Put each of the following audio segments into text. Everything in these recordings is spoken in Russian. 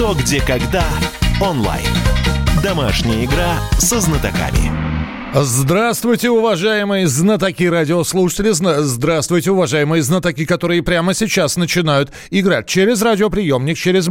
«Что, где, когда» онлайн. Домашняя игра со знатоками. Здравствуйте, уважаемые знатоки радиослушатели. Здравствуйте, уважаемые знатоки, которые прямо сейчас начинают играть через радиоприемник, через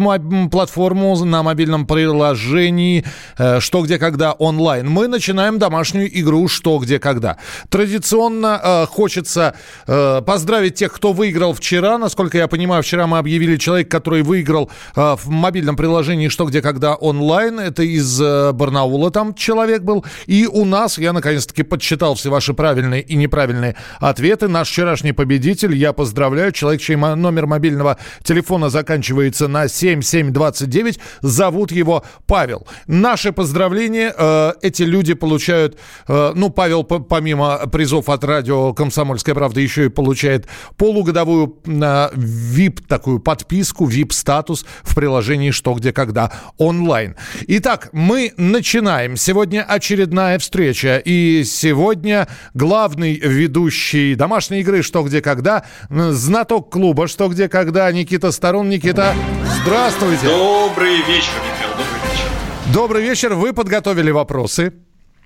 платформу на мобильном приложении э, «Что, где, когда» онлайн. Мы начинаем домашнюю игру «Что, где, когда». Традиционно э, хочется э, поздравить тех, кто выиграл вчера. Насколько я понимаю, вчера мы объявили человека, который выиграл э, в мобильном приложении «Что, где, когда» онлайн. Это из э, Барнаула там человек был. И у нас, я я наконец-таки подсчитал все ваши правильные и неправильные ответы. Наш вчерашний победитель, я поздравляю, человек, чей номер мобильного телефона заканчивается на 7729, зовут его Павел. Наши поздравления, э, эти люди получают, э, ну, Павел помимо призов от радио «Комсомольская правда» еще и получает полугодовую э, VIP такую подписку, VIP-статус в приложении «Что, где, когда» онлайн. Итак, мы начинаем. Сегодня очередная встреча и сегодня главный ведущий домашней игры «Что, где, когда», знаток клуба «Что, где, когда» Никита Сторон. Никита, здравствуйте. Добрый вечер, Михаил, добрый вечер. Добрый вечер. Вы подготовили вопросы.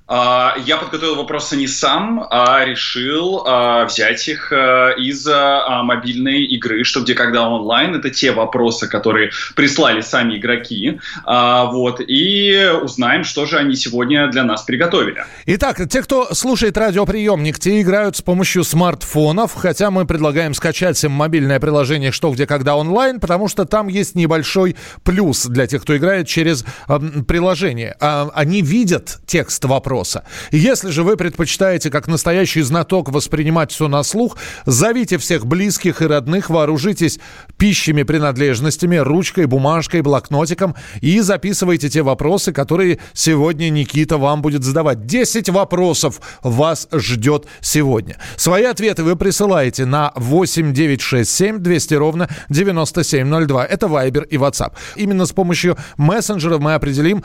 А, я подготовил вопросы не сам, а решил а, взять их а, из мобильной игры «Что, где, когда онлайн». Это те вопросы, которые прислали сами игроки. Вот, и узнаем, что же они сегодня для нас приготовили. Итак, те, кто слушает радиоприемник, те играют с помощью смартфонов, хотя мы предлагаем скачать им мобильное приложение «Что, где, когда онлайн», потому что там есть небольшой плюс для тех, кто играет через приложение. Они видят текст вопроса вопроса. Если же вы предпочитаете, как настоящий знаток, воспринимать все на слух, зовите всех близких и родных, вооружитесь пищими принадлежностями, ручкой, бумажкой, блокнотиком и записывайте те вопросы, которые сегодня Никита вам будет задавать. 10 вопросов вас ждет сегодня. Свои ответы вы присылаете на 8967 200 ровно 9702. Это Viber и WhatsApp. Именно с помощью мессенджеров мы определим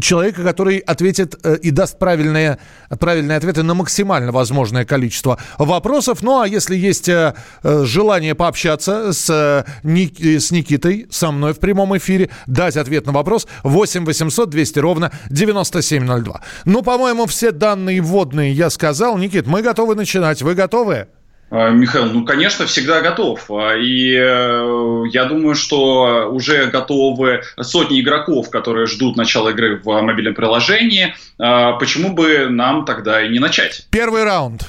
человека, который ответит э, и даст правильные, правильные ответы на максимально возможное количество вопросов. Ну а если есть э, э желание пообщаться с, э, Ник, с Никитой, со мной в прямом эфире, дать ответ на вопрос 8 800 200 ровно 9702. Ну, по-моему, все данные вводные я сказал. Никит, мы готовы начинать. Вы готовы? А, Михаил, ну, конечно, всегда готов. А, и э, я думаю, что уже готовы сотни игроков, которые ждут начала игры в мобильном приложении. А, почему бы нам тогда и не начать? Первый раунд.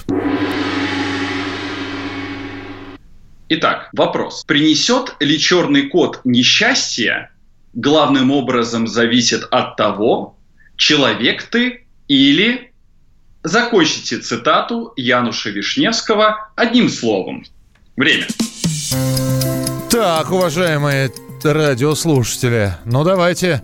Итак, вопрос. Принесет ли черный кот несчастье главным образом зависит от того, человек ты или Закончите цитату Януша Вишневского одним словом. Время. Так, уважаемые радиослушатели, ну давайте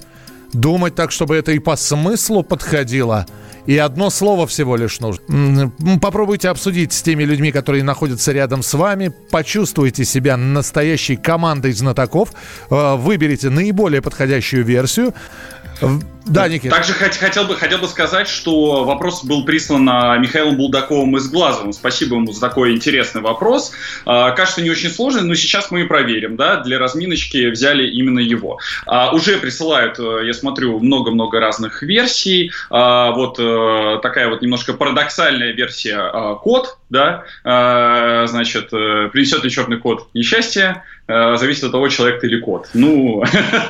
думать так, чтобы это и по смыслу подходило. И одно слово всего лишь нужно. Попробуйте обсудить с теми людьми, которые находятся рядом с вами. Почувствуйте себя настоящей командой знатоков. Э, выберите наиболее подходящую версию. Да, Никита. Также хотел бы, хотел бы сказать, что вопрос был прислан Михаилом Булдаковым из Глазовым. Спасибо ему за такой интересный вопрос. А, кажется, не очень сложный, но сейчас мы и проверим. Да? Для разминочки взяли именно его. А, уже присылают, э, я смотрю, много-много разных версий. А, вот э, такая вот немножко парадоксальная версия код. Да? Значит, э, принесет ли черный код несчастье, зависит от того, человек ты или кот. Ну,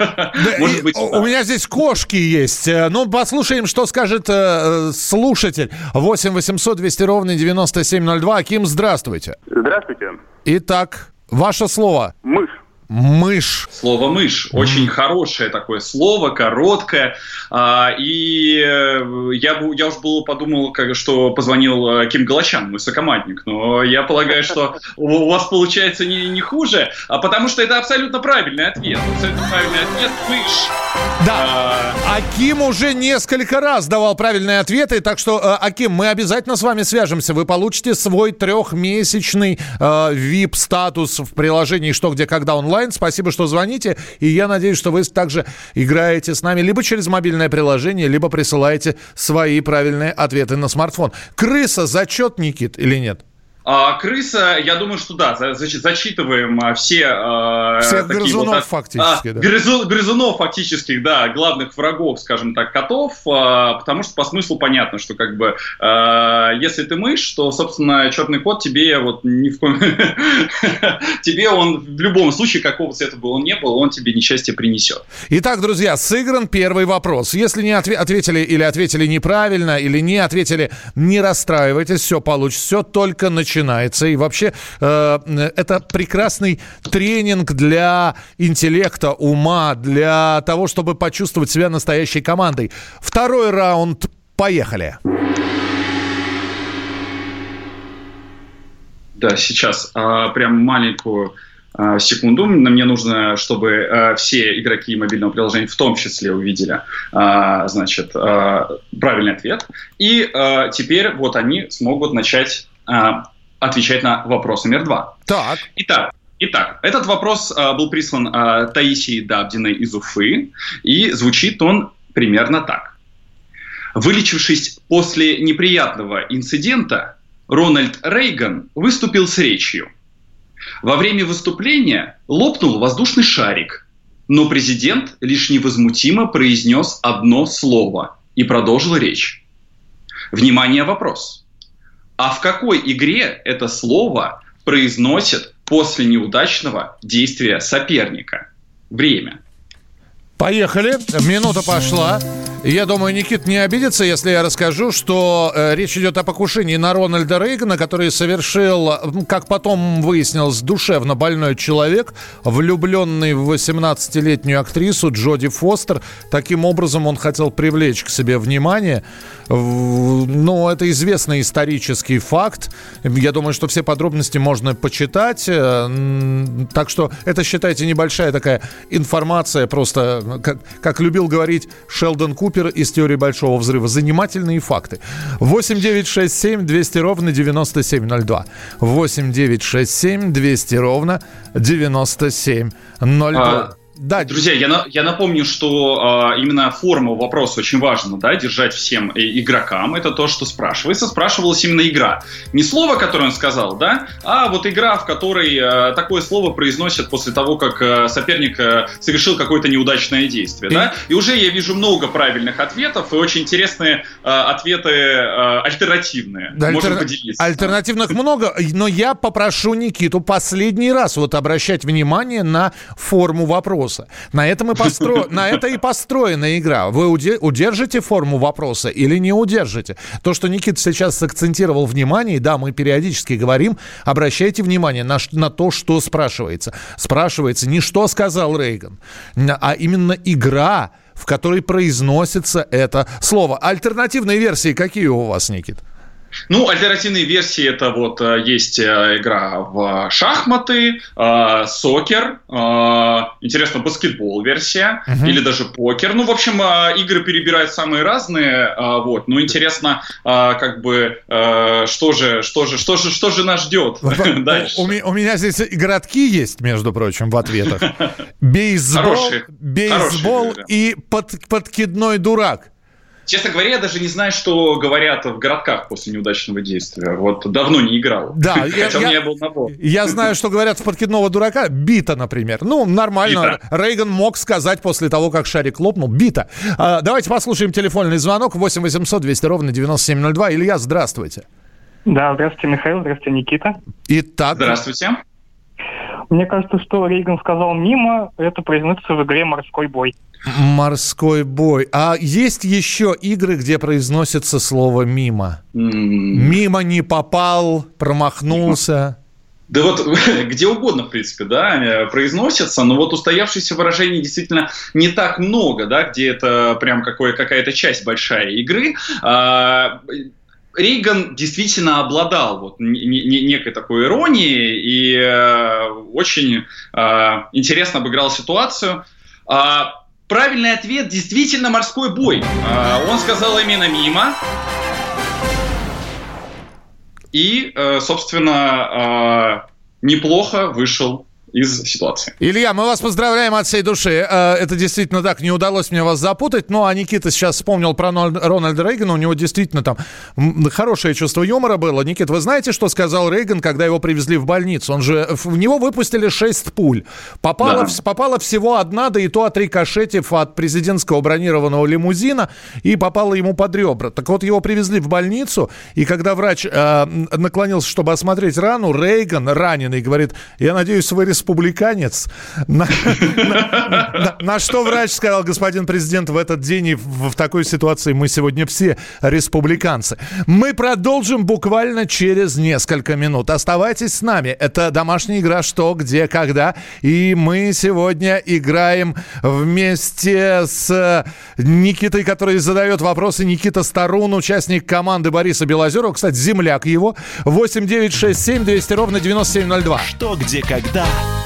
может быть. У меня здесь кошки есть есть. Э, ну, послушаем, что скажет э, слушатель. 8 800 200 ровно 9702. Аким, здравствуйте. Здравствуйте. Итак, ваше слово. Мышь. Мышь. Слово мышь. Очень mm. хорошее такое слово, короткое. А, и э, я, я уж было подумал, как, что позвонил э, Ким Галачан, мой сокомандник. Но я полагаю, что у вас получается не, не хуже, а потому что это абсолютно правильный ответ. Абсолютно правильный ответ – мышь. Да. А... Аким уже несколько раз давал правильные ответы, так что, э, Аким, мы обязательно с вами свяжемся. Вы получите свой трехмесячный VIP-статус в приложении «Что, где, когда» онлайн онлайн. Спасибо, что звоните. И я надеюсь, что вы также играете с нами либо через мобильное приложение, либо присылаете свои правильные ответы на смартфон. Крыса зачет, Никит, или нет? А, крыса, я думаю, что да, зачитываем а, все... А, все грызунов вот, фактически, а, да. Грызу, грызунов фактических, да, главных врагов, скажем так, котов, потому что по смыслу понятно, что как бы если ты мышь, то, собственно, черный кот тебе вот ни в коем... тебе он в любом случае, какого цвета бы он не был, он тебе несчастье принесет. Итак, друзья, сыгран первый вопрос. Если не отве- ответили или ответили неправильно, или не ответили, не расстраивайтесь, все получится, все только начинается начинается. И вообще э, это прекрасный тренинг для интеллекта, ума, для того, чтобы почувствовать себя настоящей командой. Второй раунд. Поехали. Да, сейчас а, прям маленькую а, секунду. Мне нужно, чтобы а, все игроки мобильного приложения в том числе увидели, а, значит, а, правильный ответ. И а, теперь вот они смогут начать а, отвечать на вопрос номер два. Так. Итак, Итак, этот вопрос э, был прислан э, Таисией Дабдиной из Уфы, и звучит он примерно так. Вылечившись после неприятного инцидента, Рональд Рейган выступил с речью. Во время выступления лопнул воздушный шарик, но президент лишь невозмутимо произнес одно слово и продолжил речь. Внимание, вопрос. А в какой игре это слово произносит после неудачного действия соперника? Время. Поехали. Минута пошла. Я думаю, Никит не обидится, если я расскажу, что э, речь идет о покушении на Рональда Рейгана, который совершил, как потом выяснилось, душевно больной человек, влюбленный в 18-летнюю актрису Джоди Фостер. Таким образом, он хотел привлечь к себе внимание. Ну, это известный исторический факт. Я думаю, что все подробности можно почитать. Э, так что это, считайте, небольшая такая информация, просто, как, как любил говорить Шелдон Купер из «Теории большого взрыва». Занимательные факты. 8 9 6 7 200 ровно 9702. 8 9 6 7 200 ровно 9702. А... Да. Друзья, я, я напомню, что э, именно форма вопроса очень важна, да, держать всем игрокам. Это то, что спрашивается. Спрашивалась именно игра. Не слово, которое он сказал, да, а вот игра, в которой э, такое слово произносят после того, как э, соперник э, совершил какое-то неудачное действие, и... да. И уже я вижу много правильных ответов и очень интересные э, ответы э, альтернативные. Да, Можем альтер... поделиться. Альтернативных много, но я попрошу Никиту последний раз вот обращать внимание на форму вопроса вопроса. На этом и, постро... на это и построена игра. Вы удержите форму вопроса или не удержите? То, что Никита сейчас сакцентировал внимание, да, мы периодически говорим, обращайте внимание на, на то, что спрашивается. Спрашивается не что сказал Рейган, а именно игра, в которой произносится это слово. Альтернативные версии какие у вас, Никит? Ну, альтернативные версии это вот э, есть э, игра в шахматы, э, сокер, интересно, баскетбол версия uh-huh. или даже покер. Ну, в общем, игры перебирают самые разные, вот. Но интересно, как бы, что же, что же, что же, что же нас ждет дальше. У, меня здесь городки есть, между прочим, в ответах. Бейсбол, бейсбол и под, подкидной дурак. Честно говоря, я даже не знаю, что говорят в городках после неудачного действия. Вот давно не играл. Да, Хотя я, я, был набор. я знаю, что говорят в подкидного дурака. Бита, например. Ну, нормально. Бита. Рейган мог сказать после того, как шарик лопнул. Бита. А, давайте послушаем телефонный звонок. 8 800 200 ровно 9702. Илья, здравствуйте. Да, здравствуйте, Михаил. Здравствуйте, Никита. Итак. Здравствуйте. Мне кажется, что Рейган сказал мимо, это произносится в игре «Морской бой». Морской бой. А есть еще игры, где произносится слово мимо? Мимо не попал, промахнулся. Да вот где угодно, в принципе, да, произносятся, но вот устоявшихся выражений действительно не так много, да, где это прям какое, какая-то часть большая игры. Рейган действительно обладал вот некой такой иронией и э, очень э, интересно обыграл ситуацию. А, Правильный ответ действительно морской бой. А, он сказал именно мимо. И, э, собственно, неплохо вышел из ситуации. Илья, мы вас поздравляем от всей души. Э, это действительно так, не удалось мне вас запутать. Ну, а Никита сейчас вспомнил про Рональда Рейгана. У него действительно там хорошее чувство юмора было. Никита, вы знаете, что сказал Рейган, когда его привезли в больницу? Он же, в него выпустили 6 пуль. Попала, да. попала всего одна, да и то от рикошетив от президентского бронированного лимузина, и попала ему под ребра. Так вот, его привезли в больницу, и когда врач э, наклонился, чтобы осмотреть рану, Рейган, раненый, говорит, я надеюсь, вы республиканец. На, что врач сказал, господин президент, в этот день и в, в такой ситуации мы сегодня все республиканцы. Мы продолжим буквально через несколько минут. Оставайтесь с нами. Это домашняя игра «Что, где, когда». И мы сегодня играем вместе с Никитой, который задает вопросы. Никита Старун, участник команды Бориса Белозерова. Кстати, земляк его. 8 9 6 7 200 ровно 9702. Что, где, когда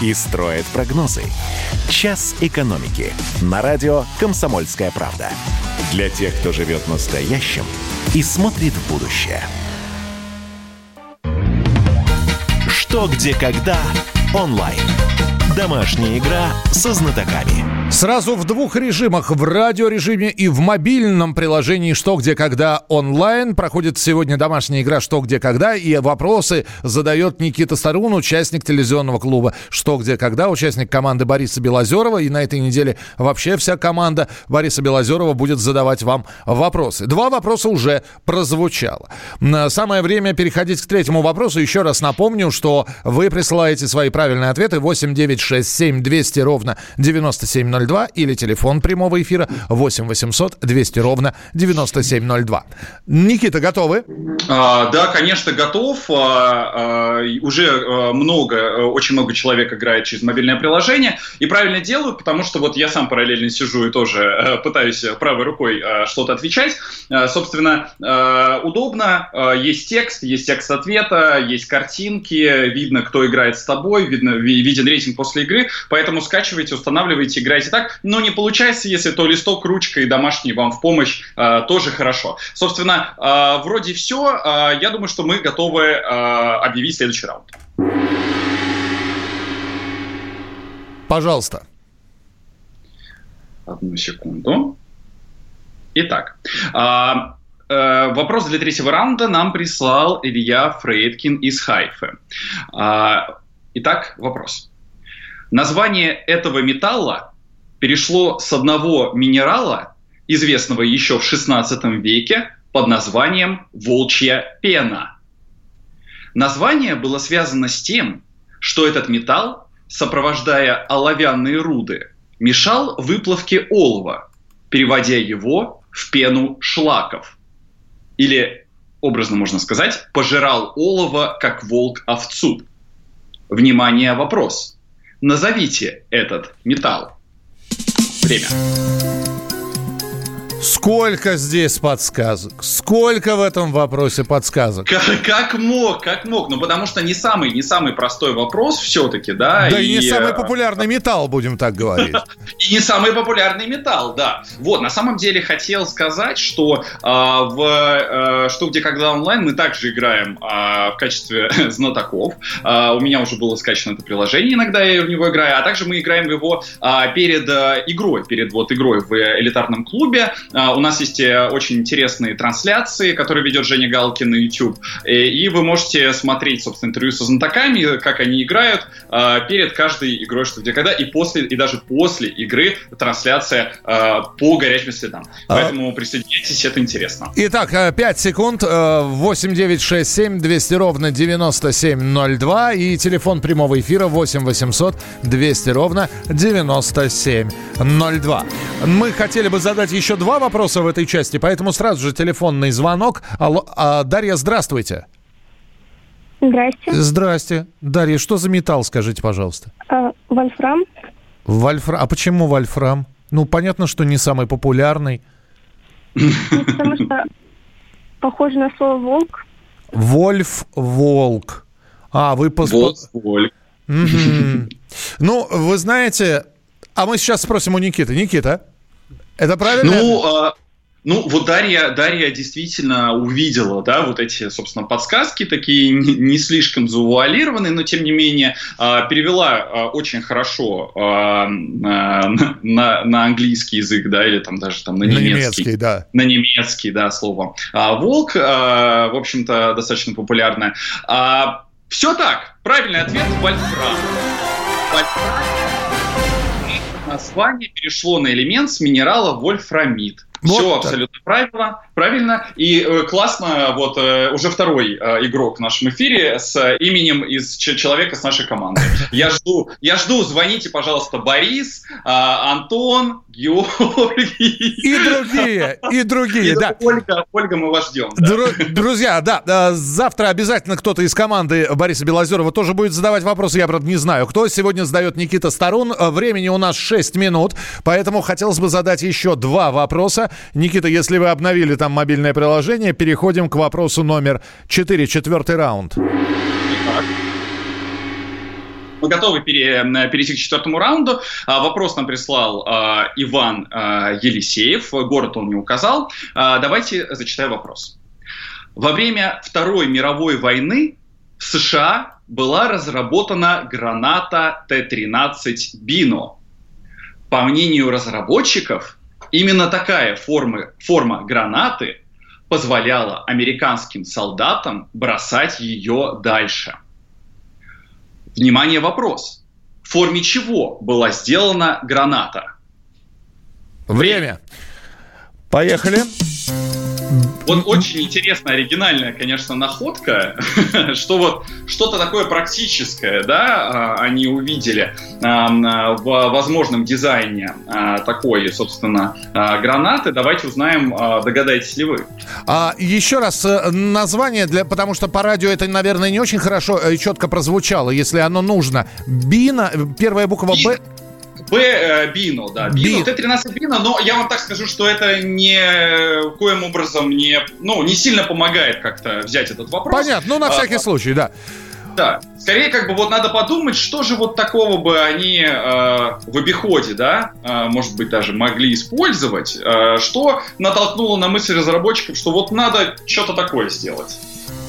и строит прогнозы. «Час экономики» на радио «Комсомольская правда». Для тех, кто живет настоящим и смотрит в будущее. «Что, где, когда» онлайн. Домашняя игра со знатоками. Сразу в двух режимах, в радиорежиме и в мобильном приложении «Что, где, когда» онлайн. Проходит сегодня домашняя игра «Что, где, когда» и вопросы задает Никита Старун, участник телевизионного клуба «Что, где, когда», участник команды Бориса Белозерова. И на этой неделе вообще вся команда Бориса Белозерова будет задавать вам вопросы. Два вопроса уже прозвучало. Самое время переходить к третьему вопросу. Еще раз напомню, что вы присылаете свои правильные ответы 8 9 6 7 200 ровно 9702 9702 или телефон прямого эфира 8 800 200 ровно 9702. Никита, готовы? А, да, конечно, готов. А, а, уже а, много, э, очень много человек играет через мобильное приложение. И правильно делают, потому что вот я сам параллельно сижу и тоже а, пытаюсь правой рукой а, что-то отвечать. Собственно, удобно. Есть текст, есть текст ответа, есть картинки, видно, кто играет с тобой, видно, виден рейтинг после игры. Поэтому скачивайте, устанавливайте, играйте так, но не получается, если то листок, ручка и домашний вам в помощь, э, тоже хорошо. Собственно, э, вроде все. Э, я думаю, что мы готовы э, объявить следующий раунд. Пожалуйста. Одну секунду. Итак, а, э, вопрос для третьего раунда нам прислал Илья Фрейдкин из Хайфы. А, итак, вопрос. Название этого металла перешло с одного минерала, известного еще в XVI веке, под названием волчья пена. Название было связано с тем, что этот металл, сопровождая оловянные руды, мешал выплавке олова, переводя его в пену шлаков. Или, образно можно сказать, пожирал олово, как волк овцу. Внимание, вопрос. Назовите этот металл время. Сколько здесь подсказок? Сколько в этом вопросе подсказок? Как, как мог, как мог. Ну, потому что не самый, не самый простой вопрос все-таки, да. Да и, и не самый э, популярный металл, будем так говорить. И не самый популярный металл, да. Вот, на самом деле хотел сказать, что а, в а, «Что, где, когда онлайн» мы также играем а, в качестве знатоков. А, у меня уже было скачано это приложение, иногда я в него играю, а также мы играем в его а, перед а, игрой, перед вот игрой в элитарном клубе. А, у нас есть э, очень интересные трансляции, которые ведет Женя Галкин на YouTube. Э, и вы можете смотреть, собственно, интервью со знатоками, как они играют а, перед каждой игрой, что где когда, и после, и даже после игры трансляция а, по горячим следам. Поэтому присоединяйтесь, это интересно. Итак, 5 э, секунд. 8 9 6 7 200 ровно 9702 и телефон прямого эфира 8 800 200 ровно 9702. Мы хотели бы задать еще два вопроса в этой части, поэтому сразу же телефонный звонок. Алло, а, Дарья, здравствуйте. Здрасте. Здрасте. Дарья, что за металл, скажите, пожалуйста? А, вольфрам. Вольфрам. А почему вольфрам? Ну, понятно, что не самый популярный. Ну, потому что похоже на слово волк. Вольф, волк. А, вы... Волк, волк. Ну, вы знаете, а мы сейчас спросим у Никиты. Никита, это правильно? Ну, а, ну, вот Дарья, Дарья действительно увидела, да, вот эти, собственно, подсказки, такие не, слишком завуалированные, но, тем не менее, э, перевела э, очень хорошо э, на, на, на английский язык, да, или там даже там на немецкий. На немецкий, да. На немецкий, да, слово. А, волк, э, в общем-то, достаточно популярное. А, все так, правильный ответ – Вольфрам. Вольфрам. Название перешло на элемент с минерала вольфрамид. Вот Все так. абсолютно правильно, правильно. И э, классно, вот э, уже второй э, игрок в нашем эфире с именем из человека с нашей команды. Я жду, я жду, звоните, пожалуйста, Борис, э, Антон, Георгий. И другие, и другие, и да. Ольга, Ольга, мы вас ждем. Да. Друзья, да, э, завтра обязательно кто-то из команды Бориса Белозерова тоже будет задавать вопросы. Я, правда, не знаю, кто. Сегодня задает Никита Старун. Времени у нас 6 минут, поэтому хотелось бы задать еще два вопроса. Никита, если вы обновили там мобильное приложение, переходим к вопросу номер 4, четвертый раунд. Мы готовы пере, перейти к четвертому раунду. А, вопрос нам прислал а, Иван а, Елисеев. Город он не указал. А, давайте зачитаю вопрос. Во время Второй мировой войны в США была разработана граната Т-13 «Бино». По мнению разработчиков, Именно такая форма, форма гранаты позволяла американским солдатам бросать ее дальше. Внимание, вопрос. В форме чего была сделана граната? Время. Поехали. Вот очень интересная, оригинальная, конечно, находка, что вот что-то такое практическое, да, а, они увидели а, в возможном дизайне а, такой, собственно, гранаты. Давайте узнаем, догадаетесь ли вы. А, еще раз э, название, для, потому что по радио это, наверное, не очень хорошо и э, четко прозвучало, если оно нужно. Бина, первая буква Б. Б э, Бино, да. Бино, Т-13 Бино, но я вам так скажу, что это не коим образом не, ну, не сильно помогает как-то взять этот вопрос. Понятно, ну на а, всякий а, случай, да. Да, скорее как бы вот надо подумать, что же вот такого бы они э, в обиходе, да, э, может быть даже могли использовать, э, что натолкнуло на мысль разработчиков, что вот надо что-то такое сделать.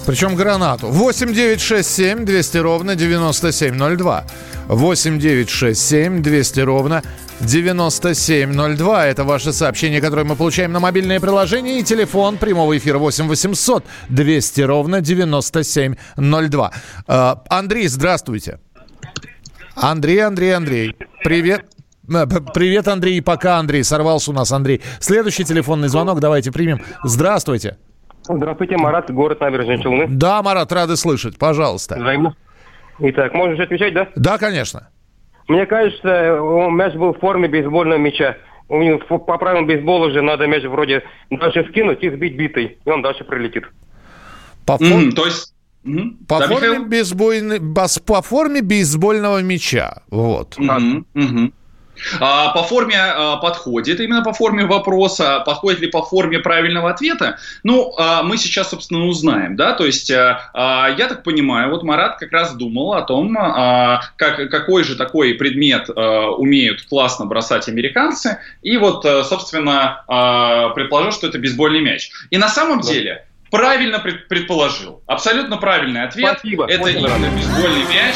Причем гранату. 8 9 6 7 200 ровно 9702. 8 9 6 7 200 ровно 9702. Это ваше сообщение, которое мы получаем на мобильное приложение и телефон прямого эфира 8 800 200 ровно 9702. Э, Андрей, здравствуйте. Андрей, Андрей, Андрей. Привет. Э, привет, Андрей. Пока, Андрей. Сорвался у нас, Андрей. Следующий телефонный звонок давайте примем. Здравствуйте. Здравствуйте, Марат, город Набережные Челны. Да, Марат, рады слышать. Пожалуйста. Взаимно. Итак, можно же отвечать, да? Да, конечно. Мне кажется, мяч был в форме бейсбольного мяча. У него по правилам бейсбола же надо мяч вроде дальше скинуть и сбить битой, и он дальше прилетит. По, фор... mm, то есть... mm По, да, форме бейсбольной... по форме бейсбольного мяча. Вот. Mm-hmm. Mm-hmm. А, по форме а, подходит, именно по форме вопроса, подходит ли по форме правильного ответа, ну, а, мы сейчас, собственно, узнаем, да, то есть, я так понимаю, вот Марат как раз думал о том, как, какой же такой предмет умеют классно бросать американцы, и вот, собственно, предположил, что это бейсбольный мяч. И на самом деле, правильно предположил, абсолютно правильный ответ, Спасибо. это именно бейсбольный мяч,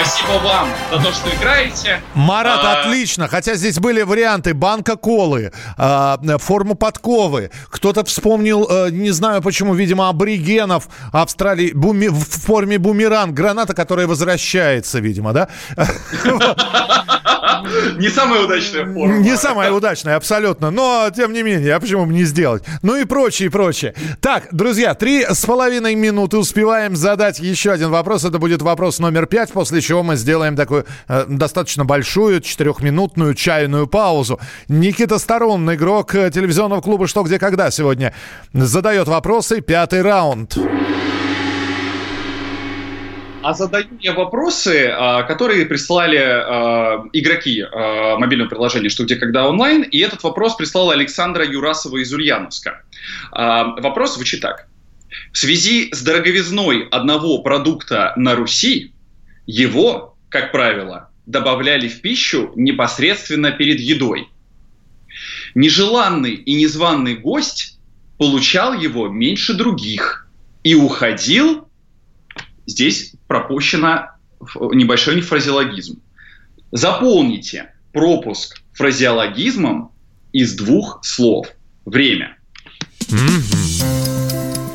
Спасибо вам за то, что играете. Марат, а... отлично. Хотя здесь были варианты банка колы, а, форму подковы. Кто-то вспомнил, а, не знаю почему, видимо, аборигенов Австралии буми... в форме бумеранг. Граната, которая возвращается, видимо, да? Не самая удачная форма. Не самая удачная, абсолютно. Но, тем не менее, а почему бы не сделать? Ну и прочее, и прочее. Так, друзья, три с половиной минуты успеваем задать еще один вопрос. Это будет вопрос номер пять, после чего мы сделаем такую э, достаточно большую четырехминутную чайную паузу. Никита Сторон, игрок э, телевизионного клуба «Что, где, когда» сегодня задает вопросы. Пятый раунд. А задаю я вопросы, а, которые прислали а, игроки а, мобильного приложения «Что, где, когда онлайн». И этот вопрос прислала Александра Юрасова из Ульяновска. Вопрос звучит так. В связи с дороговизной одного продукта на Руси, его, как правило, добавляли в пищу непосредственно перед едой. Нежеланный и незваный гость получал его меньше других и уходил здесь пропущено небольшой фразеологизм. Заполните пропуск фразеологизмом из двух слов. Время.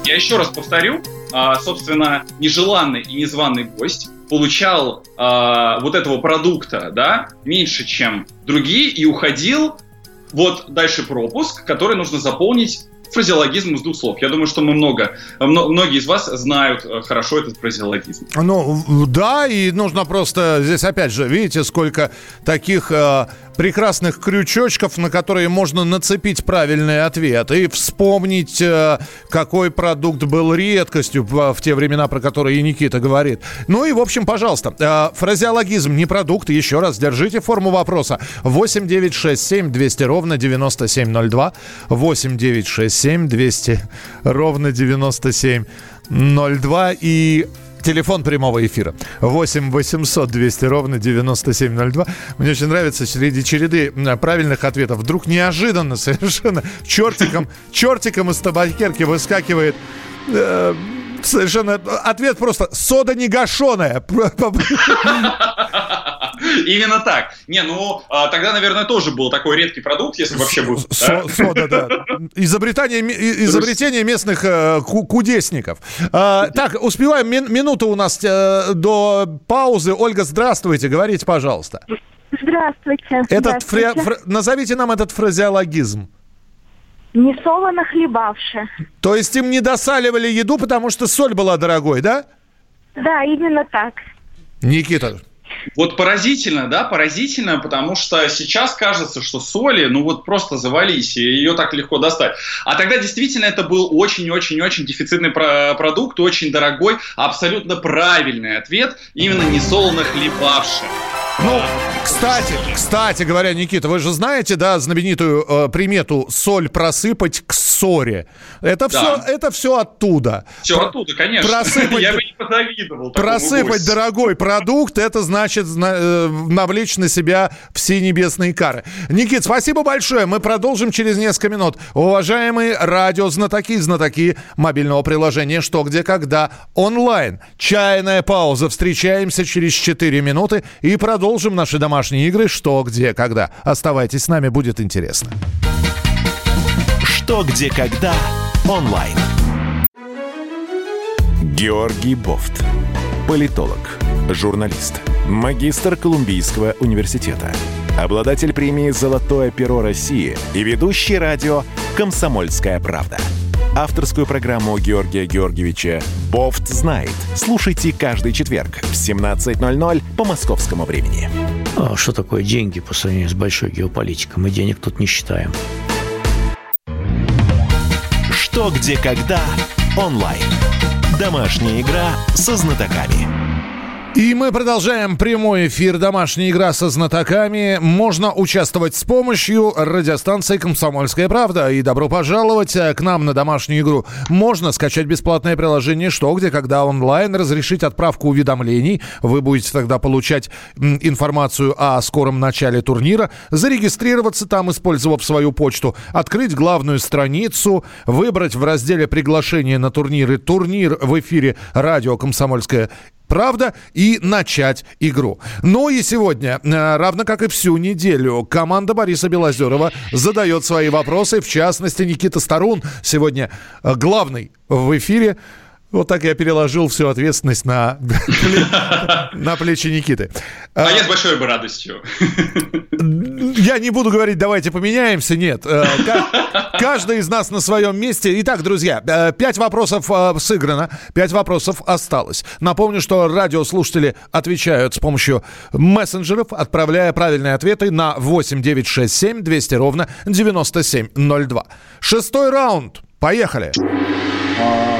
Я еще раз повторю. А, собственно, нежеланный и незваный гость получал а, вот этого продукта, да, меньше, чем другие, и уходил вот дальше пропуск, который нужно заполнить фразеологизм из двух слов. Я думаю, что мы много, многие из вас знают э, хорошо этот фразеологизм. Ну, да, и нужно просто здесь, опять же, видите, сколько таких э, прекрасных крючочков, на которые можно нацепить правильный ответ и вспомнить, э, какой продукт был редкостью в, те времена, про которые Никита говорит. Ну и, в общем, пожалуйста, э, фразеологизм не продукт. Еще раз, держите форму вопроса. 8 9 6 7 200 ровно 9702. 8 9 6 7 200 ровно 9702. И Телефон прямого эфира 8 800 200 ровно 9702. Мне очень нравится среди череды правильных ответов. Вдруг неожиданно совершенно чертиком, чертиком из табакерки выскакивает э, совершенно ответ просто сода негашеная. Именно так. Не, ну, а, тогда, наверное, тоже был такой редкий продукт, если вообще был. Сода, да. Изобретение, изобретение местных э, кудесников. А, так, успеваем. Минута у нас э, до паузы. Ольга, здравствуйте. Говорите, пожалуйста. Здравствуйте. Этот Фре... Фр... Назовите нам этот фразеологизм. Не солоно хлебавши. То есть им не досаливали еду, потому что соль была дорогой, да? Да, именно так. Никита, вот поразительно, да, поразительно, потому что сейчас кажется, что соли, ну вот просто завались, и ее так легко достать. А тогда действительно это был очень-очень-очень дефицитный продукт, очень дорогой, абсолютно правильный ответ, именно не солоно хлебавший. Ну, кстати, кстати говоря, Никита, вы же знаете, да, знаменитую э, примету соль просыпать к ссоре. Это да. все, это все оттуда. Все Про- оттуда, конечно. Просыпать, Я бы не позавидовал. Просыпать дорогой продукт, это значит э, навлечь на себя все небесные кары. Никит, спасибо большое. Мы продолжим через несколько минут. Уважаемые радиознатоки, знатоки мобильного приложения «Что, где, когда» онлайн. Чайная пауза. Встречаемся через 4 минуты и продолжим продолжим наши домашние игры «Что, где, когда». Оставайтесь с нами, будет интересно. «Что, где, когда» онлайн. Георгий Бофт. Политолог, журналист, магистр Колумбийского университета, обладатель премии «Золотое перо России» и ведущий радио «Комсомольская правда» авторскую программу Георгия Георгиевича «Бофт знает». Слушайте каждый четверг в 17.00 по московскому времени. А что такое деньги по сравнению с большой геополитикой? Мы денег тут не считаем. Что, где, когда онлайн. Домашняя игра со знатоками. И мы продолжаем прямой эфир «Домашняя игра со знатоками». Можно участвовать с помощью радиостанции «Комсомольская правда». И добро пожаловать э, к нам на домашнюю игру. Можно скачать бесплатное приложение «Что, где, когда» онлайн, разрешить отправку уведомлений. Вы будете тогда получать информацию о скором начале турнира, зарегистрироваться там, использовав свою почту, открыть главную страницу, выбрать в разделе приглашения на турниры турнир в эфире радио «Комсомольская правда, и начать игру. Ну и сегодня, э, равно как и всю неделю, команда Бориса Белозерова задает свои вопросы. В частности, Никита Старун сегодня э, главный в эфире. Вот так я переложил всю ответственность на, на плечи Никиты. А я с большой бы радостью. Я не буду говорить, давайте поменяемся, нет. Э, каждый из нас на своем месте. Итак, друзья, э, пять вопросов э, сыграно, пять вопросов осталось. Напомню, что радиослушатели отвечают с помощью мессенджеров, отправляя правильные ответы на 8967 200 ровно 9702. Шестой раунд. Поехали. Поехали,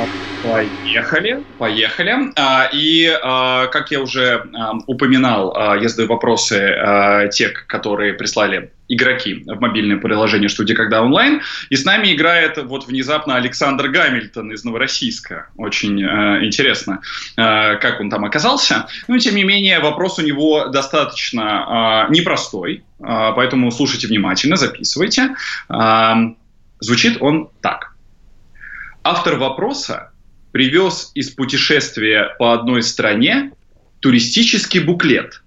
поехали. А, и, а, как я уже а, упоминал, я задаю вопросы те, которые прислали игроки в мобильное приложение «Студия Когда онлайн». И с нами играет вот внезапно Александр Гамильтон из Новороссийска. Очень интересно, как он там оказался. Но, тем не менее, вопрос у него достаточно непростой, поэтому слушайте внимательно, записывайте. звучит он так. Автор вопроса привез из путешествия по одной стране туристический буклет,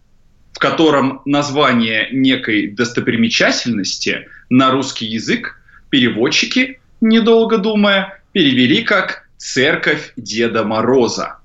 в котором название некой достопримечательности на русский язык переводчики, недолго думая, перевели как «Церковь Деда Мороза».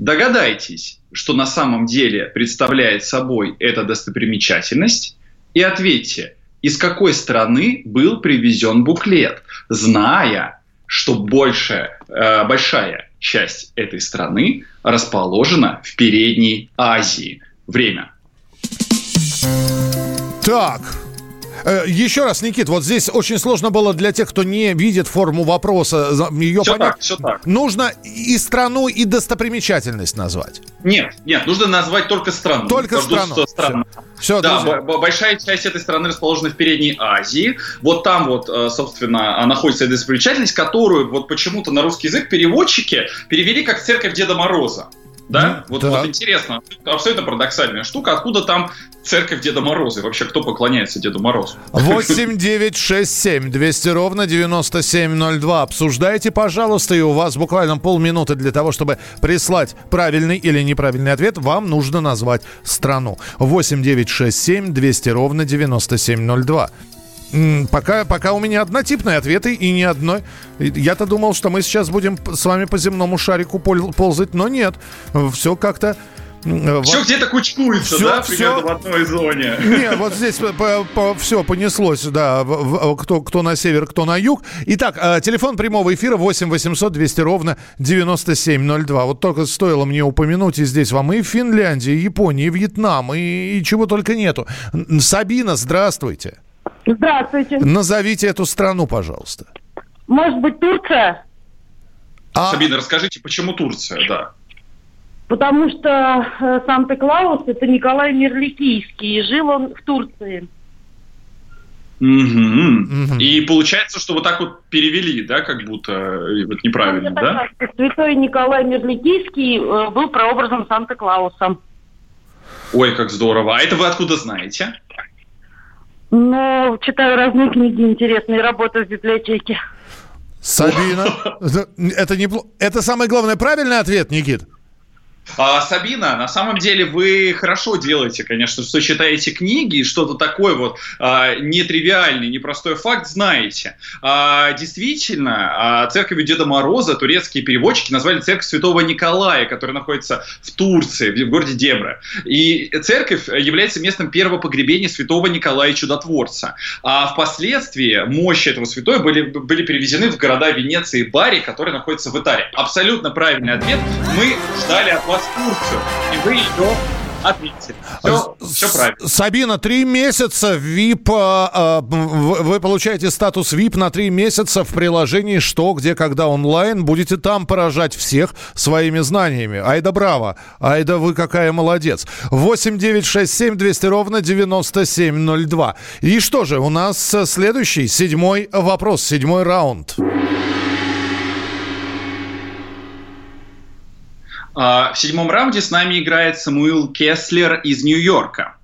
Догадайтесь, что на самом деле представляет собой эта достопримечательность, и ответьте, из какой страны был привезен буклет, зная, что большая, э, большая часть этой страны расположена в Передней Азии. Время. Так, еще раз, Никит, вот здесь очень сложно было для тех, кто не видит форму вопроса. Ее все понять. так, все так. Нужно и страну, и достопримечательность назвать. Нет, нет, нужно назвать только страну. Только страну. страну. Все, да, друзья. большая часть этой страны расположена в Передней Азии. Вот там вот, э, собственно, находится достопримечательность, которую вот почему-то на русский язык переводчики перевели как «Церковь Деда Мороза». Да? Вот, да. вот интересно, абсолютно парадоксальная штука, откуда там церковь Деда Мороза? И вообще, кто поклоняется Деду Морозу? 8 9 6 7 200 ровно 9702. Обсуждайте, пожалуйста, и у вас буквально полминуты для того, чтобы прислать правильный или неправильный ответ, вам нужно назвать страну. 8 9 6 7 200 ровно 9702. Пока, пока у меня однотипные ответы и ни одной. Я-то думал, что мы сейчас будем с вами по земному шарику ползать, но нет. Все как-то... Все где-то кучкуется, все, да, все... в одной зоне. Не, вот здесь по, по, все понеслось, да, в, в, кто, кто на север, кто на юг. Итак, э, телефон прямого эфира 8 800 200 ровно 9702. Вот только стоило мне упомянуть и здесь вам и Финляндия, и Япония, и Вьетнам, и, и чего только нету. Сабина, здравствуйте. Здравствуйте. Назовите эту страну, пожалуйста. Может быть, Турция? А... Сабина, расскажите, почему Турция, да? Потому что э, Санта-Клаус – это Николай Мерликийский, и жил он в Турции. Угу. Угу. И получается, что вот так вот перевели, да, как будто вот неправильно, ну, да? Так, святой Николай Мерликийский э, был прообразом Санта-Клауса. Ой, как здорово. А это вы откуда знаете? Ну, читаю разные книги интересные, работаю в библиотеке. Сабина, это, не, это самый главный правильный ответ, Никит? А, Сабина, на самом деле вы хорошо делаете, конечно, что читаете книги и что-то такое вот а, нетривиальный, непростой факт знаете. А, действительно, церковью Деда Мороза турецкие переводчики назвали церковь Святого Николая, которая находится в Турции, в городе Дебра. И церковь является местом первого погребения Святого Николая Чудотворца. А впоследствии мощи этого святой были, были перевезены в города Венеции и Бари, которые находятся в Италии. Абсолютно правильный ответ. Мы ждали от вас вас Турцию, и вы ее. Все, все правильно. Сабина, три месяца VIP, а, вы получаете статус VIP на три месяца в приложении «Что, где, когда онлайн». Будете там поражать всех своими знаниями. Айда браво! Айда вы какая молодец. 8 9 6 7 200 ровно 9702. И что же, у нас следующий, седьмой вопрос, седьмой раунд. В седьмом раунде с нами играет Самуил Кеслер из Нью-Йорка.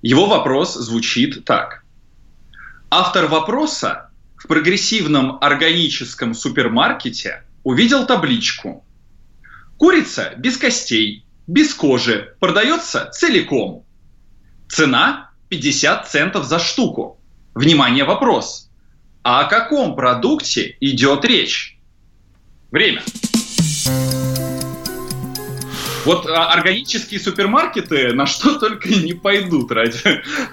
Его вопрос звучит так. Автор вопроса в прогрессивном органическом супермаркете увидел табличку. Курица без костей, без кожи, продается целиком. Цена 50 центов за штуку. Внимание, вопрос. А о каком продукте идет речь? Время. Вот а, органические супермаркеты на что только не пойдут ради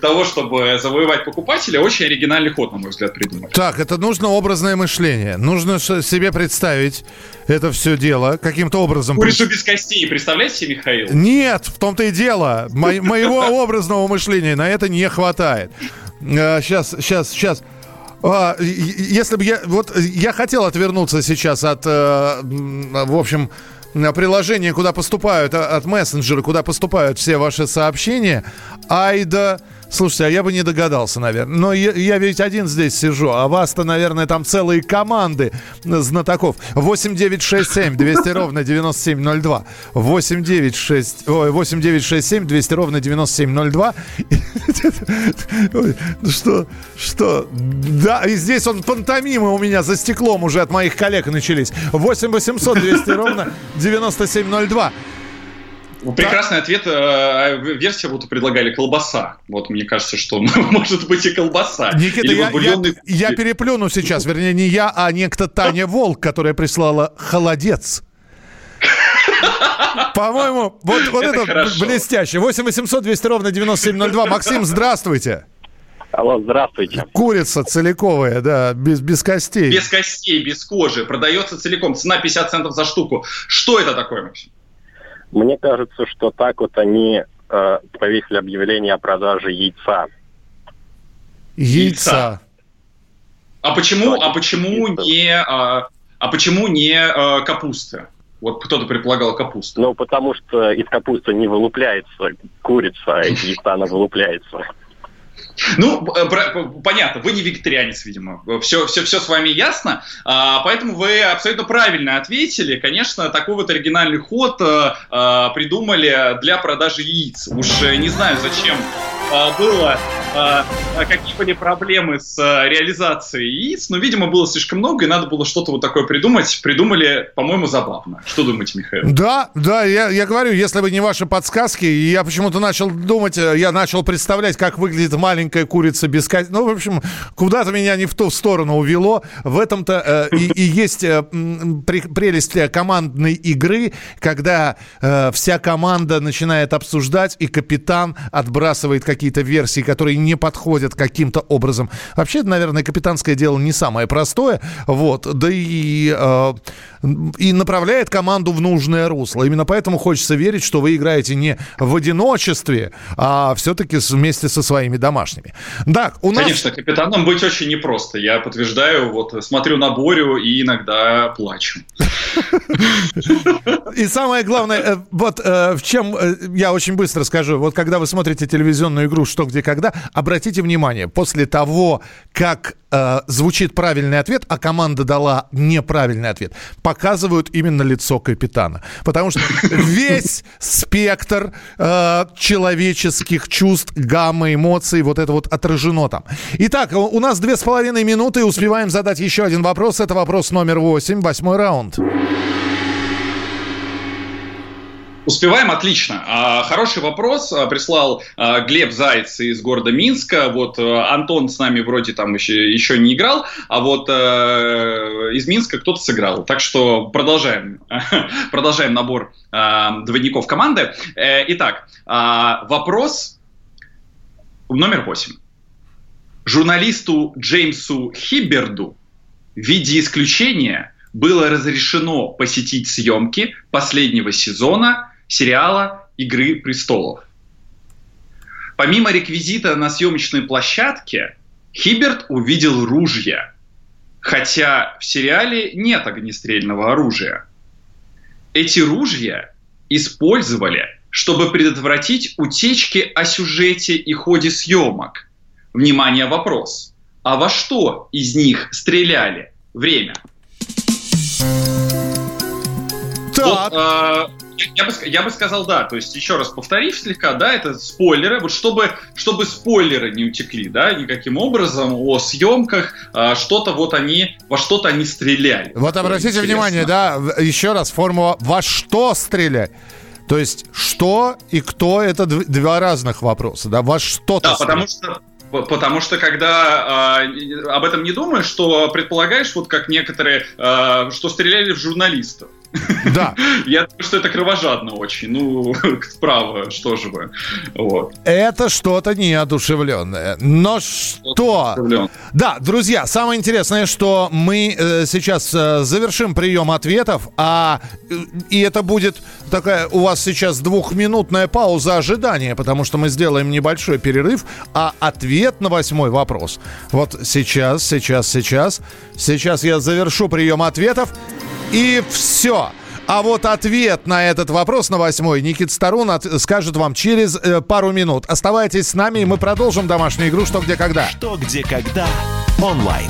того, чтобы завоевать покупателя. Очень оригинальный ход, на мой взгляд, придумали. Так, это нужно образное мышление. Нужно себе представить это все дело каким-то образом. Курицу без костей, представляете себе, Михаил? Нет, в том-то и дело. Мо- моего образного мышления на это не хватает. Сейчас, сейчас, сейчас. А, если бы я... Вот я хотел отвернуться сейчас от, э, в общем, приложения, куда поступают, а, от мессенджера, куда поступают все ваши сообщения. Айда... Слушайте, а я бы не догадался, наверное. Но я, я ведь один здесь сижу, а вас-то, наверное, там целые команды знатоков. 8967 200 ровно 9702. 8967 ой, 8967 200 ровно 9702. Ну что, что? Да, и здесь он пантомимы у меня за стеклом уже от моих коллег начались. 8 800 200 ровно 9702. Прекрасный ответ. Э, версия вот предлагали колбаса. Вот мне кажется, что может быть и колбаса. Никита, я, бульонный... я, я переплюну сейчас. Вернее, не я, а некто Таня Волк, которая прислала холодец. По-моему, вот, вот это, это хорошо. блестяще. 8 800 200 ровно 9702. Максим, здравствуйте. Алло, здравствуйте. Курица целиковая, да, без, без костей. Без костей, без кожи. Продается целиком. Цена 50 центов за штуку. Что это такое, Максим? Мне кажется, что так вот они э, повесили объявление о продаже яйца. Яйца. А почему, а почему не, а, а почему не а, капусты? Вот кто-то предполагал капусту. Ну, потому что из капусты не вылупляется курица, а из яйца она вылупляется. Ну, э, понятно, вы не вегетарианец, видимо. Все, все, все с вами ясно. А, поэтому вы абсолютно правильно ответили. Конечно, такой вот оригинальный ход а, придумали для продажи яиц. Уж не знаю, зачем было, какие были проблемы с реализацией яиц, но, видимо, было слишком много, и надо было что-то вот такое придумать. Придумали, по-моему, забавно. Что думаете, Михаил? Да, да, я, я говорю, если бы не ваши подсказки, я почему-то начал думать, э, я начал представлять, как выглядит маленькая курица без костей. Ну, в общем, куда-то меня не в ту сторону увело. В этом-то э, и, и есть э, прелесть командной игры, когда э, вся команда начинает обсуждать, и капитан отбрасывает какие какие-то версии, которые не подходят каким-то образом. Вообще, наверное, капитанское дело не самое простое. Вот. Да и, э, и направляет команду в нужное русло. Именно поэтому хочется верить, что вы играете не в одиночестве, а все-таки вместе со своими домашними. Да, у нас... Конечно, капитаном быть очень непросто. Я подтверждаю, вот смотрю на Борю и иногда плачу. И самое главное, э, вот э, в чем э, я очень быстро скажу, вот когда вы смотрите телевизионную игру «Что, где, когда», обратите внимание, после того, как звучит правильный ответ, а команда дала неправильный ответ, показывают именно лицо капитана. Потому что весь спектр человеческих чувств, гамма эмоций, вот это вот отражено там. Итак, у нас две с половиной минуты, успеваем задать еще один вопрос. Это вопрос номер восемь, восьмой раунд. Успеваем отлично. А, хороший вопрос а, прислал а, Глеб Зайц из города Минска. Вот Антон с нами вроде там еще, еще не играл, а вот из Минска кто-то сыграл. Так что продолжаем, продолжаем набор двойников команды. Э, итак, вопрос номер восемь. Журналисту Джеймсу Хиберду в виде исключения было разрешено посетить съемки последнего сезона сериала «Игры престолов». Помимо реквизита на съемочной площадке, Хиберт увидел ружья, хотя в сериале нет огнестрельного оружия. Эти ружья использовали, чтобы предотвратить утечки о сюжете и ходе съемок. Внимание, вопрос. А во что из них стреляли? Время. Так. Вот, э, я бы, я бы сказал, да. То есть, еще раз повторив слегка, да, это спойлеры. Вот чтобы, чтобы спойлеры не утекли, да, никаким образом о съемках, а, что-то вот они, во что-то они стреляли. Вот обратите внимание, да, еще раз, формула «во что стрелять». То есть, что и кто – это два разных вопроса, да, во что-то Да, потому что Потому что когда э, об этом не думаешь, что предполагаешь, вот как некоторые, э, что стреляли в журналистов. Да. Я думаю, что это кровожадно очень. Ну, справа, что же вы. Вот. Это что-то неодушевленное. Но что? Да, друзья, самое интересное, что мы э, сейчас э, завершим прием ответов, а э, и это будет такая у вас сейчас двухминутная пауза ожидания, потому что мы сделаем небольшой перерыв, а ответ на восьмой вопрос. Вот сейчас, сейчас, сейчас, сейчас я завершу прием ответов. И все. А вот ответ на этот вопрос на восьмой Никит Старун от, скажет вам через э, пару минут. Оставайтесь с нами, и мы продолжим домашнюю игру «Что, где, когда». «Что, где, когда» онлайн.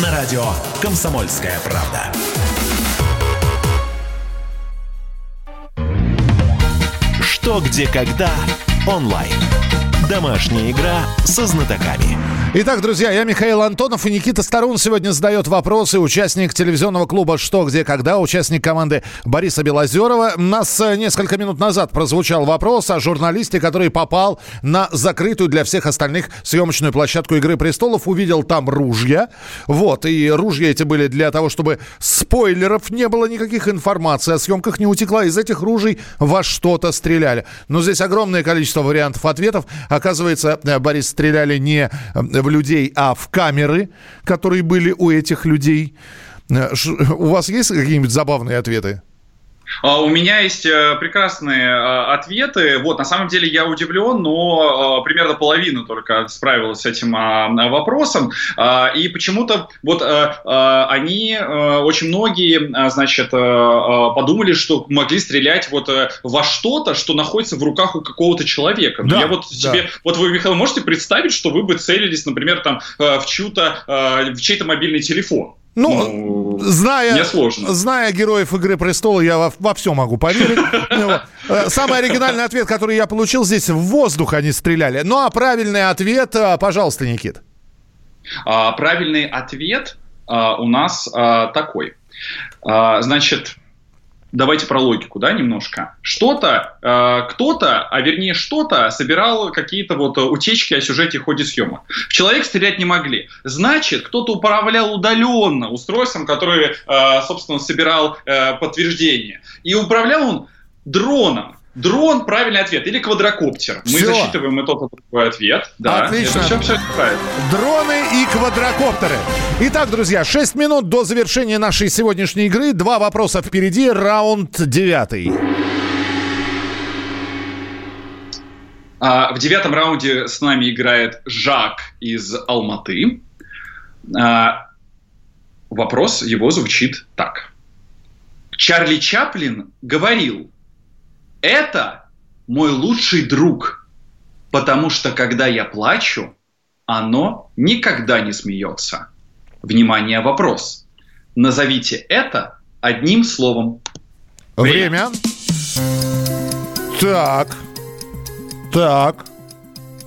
на радио «Комсомольская правда». Что, где, когда онлайн. Домашняя игра со знатоками. Итак, друзья, я Михаил Антонов и Никита Старун сегодня задает вопросы. Участник телевизионного клуба «Что, где, когда», участник команды Бориса Белозерова. У нас э, несколько минут назад прозвучал вопрос о журналисте, который попал на закрытую для всех остальных съемочную площадку «Игры престолов», увидел там ружья. Вот, и ружья эти были для того, чтобы спойлеров не было никаких информации о съемках не утекла. Из этих ружей во что-то стреляли. Но здесь огромное количество вариантов ответов. Оказывается, э, Борис стреляли не в людей, а в камеры, которые были у этих людей. Э, у вас есть какие-нибудь забавные ответы? А, у меня есть э, прекрасные э, ответы. Вот, на самом деле я удивлен, но э, примерно половина только справилась с этим а, вопросом. А, и почему-то вот они, очень многие, значит, подумали, что могли стрелять вот во что-то, что находится в руках у какого-то человека. Да, я вот себе, да. вот вы, Михаил, можете представить, что вы бы целились, например, там в чью-то, в чей-то мобильный телефон? Ну, ну зная, зная героев «Игры престола», я во, во все могу поверить. Ну э, самый оригинальный ответ, который я получил, здесь в воздух они стреляли. Ну, а правильный ответ, э, пожалуйста, Никит. А, правильный ответ а, у нас а, такой. А, значит, давайте про логику, да, немножко. Что-то, э, кто-то, а вернее что-то, собирал какие-то вот утечки о сюжете в ходе съемок. В человек стрелять не могли. Значит, кто-то управлял удаленно устройством, который, э, собственно, собирал э, подтверждение. И управлял он дроном. Дрон – правильный ответ. Или квадрокоптер. Мы все. засчитываем и тот, и другой ответ. Да, Отлично. Это все, все правильно. Дроны и квадрокоптеры. Итак, друзья, 6 минут до завершения нашей сегодняшней игры. Два вопроса впереди. Раунд девятый. А, в девятом раунде с нами играет Жак из Алматы. А, вопрос его звучит так. Чарли Чаплин говорил, это мой лучший друг, потому что когда я плачу, оно никогда не смеется. Внимание, вопрос. Назовите это одним словом. Время. Время. Так. Так.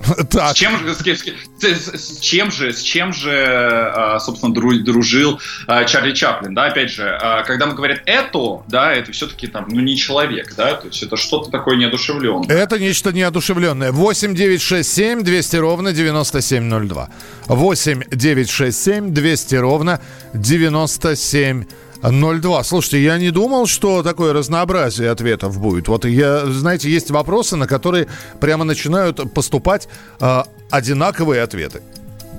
Так. С чем же, с, с, с чем же, с чем же, а, собственно, дружил а, Чарли Чаплин, да, опять же, а, когда мы говорим «это», да, это все-таки там, ну, не человек, да, то есть это что-то такое неодушевленное. Это нечто неодушевленное. 8 9 6 7 200 ровно 9702. 8 9 6 7 200 ровно 9702. 02. Слушайте, я не думал, что такое разнообразие ответов будет. Вот я, знаете, есть вопросы, на которые прямо начинают поступать э, одинаковые ответы.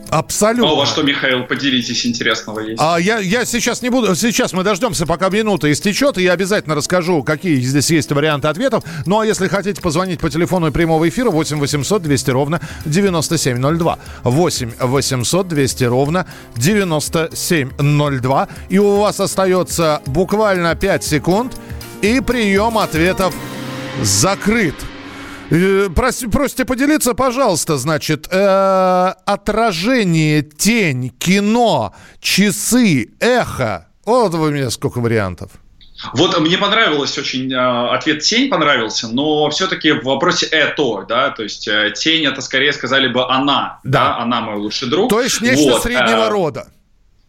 Абсолютно. А у вас что, Михаил, поделитесь интересного есть? А я, я сейчас не буду. Сейчас мы дождемся, пока минута истечет, и я обязательно расскажу, какие здесь есть варианты ответов. Ну а если хотите позвонить по телефону прямого эфира 8 800 200 ровно 9702. 8 800 200 ровно 9702. И у вас остается буквально 5 секунд, и прием ответов закрыт. Э, просите поделиться, пожалуйста, значит, э, отражение, тень, кино, часы, эхо. Вот вы мне сколько вариантов. Вот мне понравилось очень, э, ответ «тень» понравился, но все-таки в вопросе «это», да, то есть э, «тень» это скорее сказали бы «она», да, да она мой лучший друг. То есть нечто вот, среднего э, рода.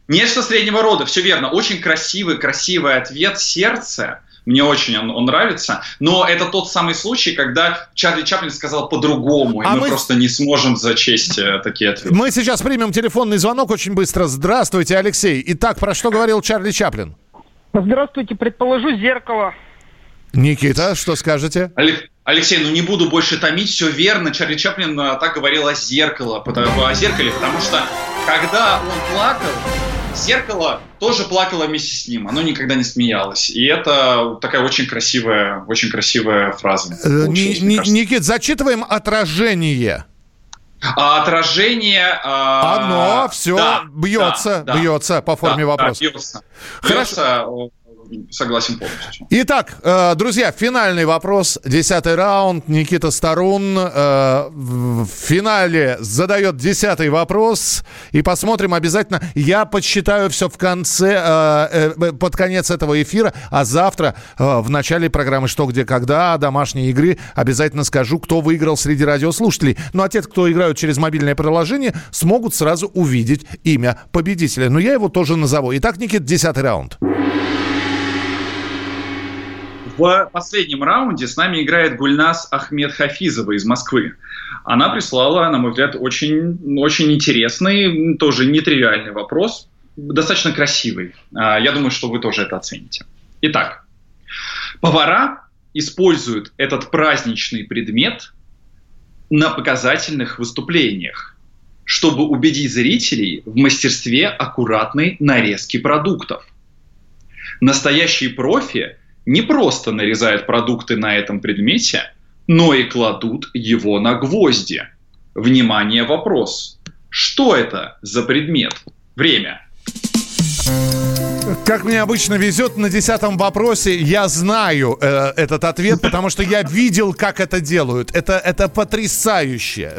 Нечто среднего рода, все верно. Очень красивый, красивый ответ «сердце», мне очень он, он нравится. Но это тот самый случай, когда Чарли Чаплин сказал по-другому, и а мы, мы просто не сможем зачесть э, такие ответы. Мы сейчас примем телефонный звонок очень быстро. Здравствуйте, Алексей. Итак, про что говорил Чарли Чаплин? Здравствуйте, предположу зеркало. Никита, что скажете? Алексей, ну не буду больше томить, все верно. Чарли Чаплин а, так говорил о зеркало, о зеркале, потому что когда он плакал, зеркало тоже плакало вместе с ним. Оно никогда не смеялось. И это такая очень красивая, очень красивая фраза. Э, Никит, зачитываем отражение. А отражение... А... Оно все да, бьется, да, бьется по форме да, вопроса. Да, бьется. Хорошо. Бьется, согласен полностью. Итак, э, друзья, финальный вопрос. Десятый раунд. Никита Старун э, в финале задает десятый вопрос. И посмотрим обязательно. Я подсчитаю все в конце, э, под конец этого эфира. А завтра в начале программы «Что, где, когда» домашней игры обязательно скажу, кто выиграл среди радиослушателей. Ну а те, кто играют через мобильное приложение, смогут сразу увидеть имя победителя. Но я его тоже назову. Итак, Никит, десятый раунд. В последнем раунде с нами играет Гульнас Ахмед Хафизова из Москвы. Она прислала, на мой взгляд, очень, очень интересный, тоже нетривиальный вопрос, достаточно красивый. А, я думаю, что вы тоже это оцените. Итак, повара используют этот праздничный предмет на показательных выступлениях, чтобы убедить зрителей в мастерстве аккуратной нарезки продуктов. Настоящие профи не просто нарезают продукты на этом предмете, но и кладут его на гвозди. Внимание, вопрос. Что это за предмет? Время. Как мне обычно везет на десятом вопросе, я знаю э, этот ответ, потому что я видел, как это делают. Это, это потрясающе.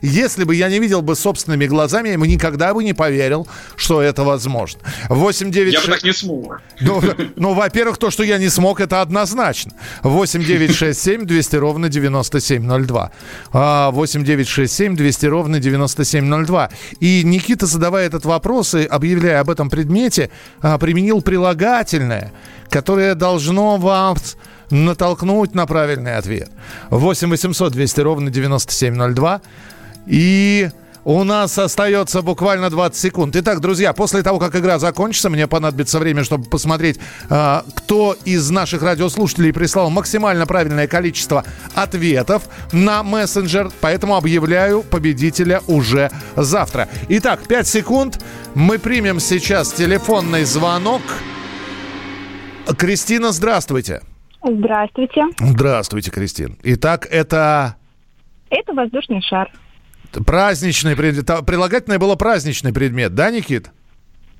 Если бы я не видел бы собственными глазами, я бы никогда бы не поверил, что это возможно. 8 9 Я 6... бы так не смог. Ну, ну, во-первых, то, что я не смог, это однозначно. 8 9 6 7 200 ровно 9702. 8 9 6 7 200 ровно 9702. И Никита, задавая этот вопрос и объявляя об этом предмете, а, применил прилагательное, которое должно вас натолкнуть на правильный ответ. 8 800 200 ровно 9702. И у нас остается буквально 20 секунд. Итак, друзья, после того, как игра закончится, мне понадобится время, чтобы посмотреть, э, кто из наших радиослушателей прислал максимально правильное количество ответов на мессенджер. Поэтому объявляю победителя уже завтра. Итак, 5 секунд. Мы примем сейчас телефонный звонок. Кристина, здравствуйте. Здравствуйте. Здравствуйте, Кристин. Итак, это... Это воздушный шар. Праздничный предмет. Прилагательное было праздничный предмет, да, Никит?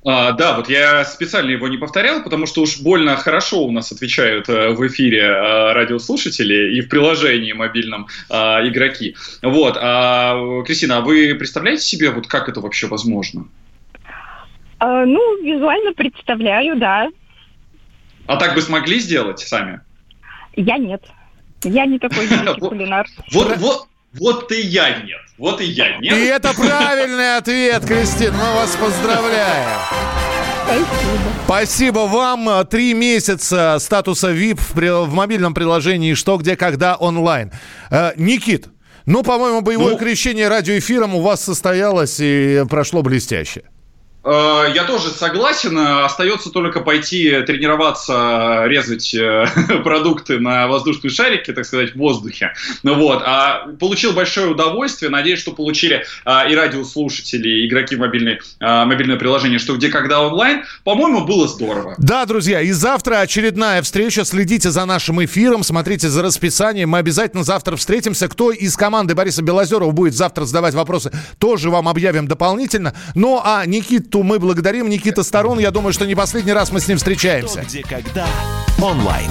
А, да, вот я специально его не повторял, потому что уж больно хорошо у нас отвечают э, в эфире э, радиослушатели и в приложении мобильном э, игроки. Вот, а, Кристина, а вы представляете себе, вот как это вообще возможно? А, ну, визуально представляю, да. А так бы смогли сделать сами? Я нет. Я не такой великий кулинар. Вот, вот, вот и я нет. Вот и я нет. И это правильный ответ, Кристина. Мы вас поздравляем. Спасибо. Спасибо вам. Три месяца статуса VIP в, в мобильном приложении «Что, где, когда» онлайн. Э, Никит, ну, по-моему, боевое ну, крещение радиоэфиром у вас состоялось и прошло блестяще. Э, я тоже согласен. Остается только пойти тренироваться, резать э, продукты на воздушные шарики, так сказать, в воздухе. Ну вот. А получил большое удовольствие. Надеюсь, что получили а, и радиослушатели, и игроки мобильной, а, мобильное приложение «Что, где, когда» онлайн. По-моему, было здорово. Да, друзья. И завтра очередная встреча. Следите за нашим эфиром, смотрите за расписанием. Мы обязательно завтра встретимся. Кто из команды Бориса Белозерова будет завтра задавать вопросы, тоже вам объявим дополнительно. Ну, а Никит Никиту мы благодарим. Никита Сторон, я думаю, что не последний раз мы с ним встречаемся. Что, где, когда, онлайн.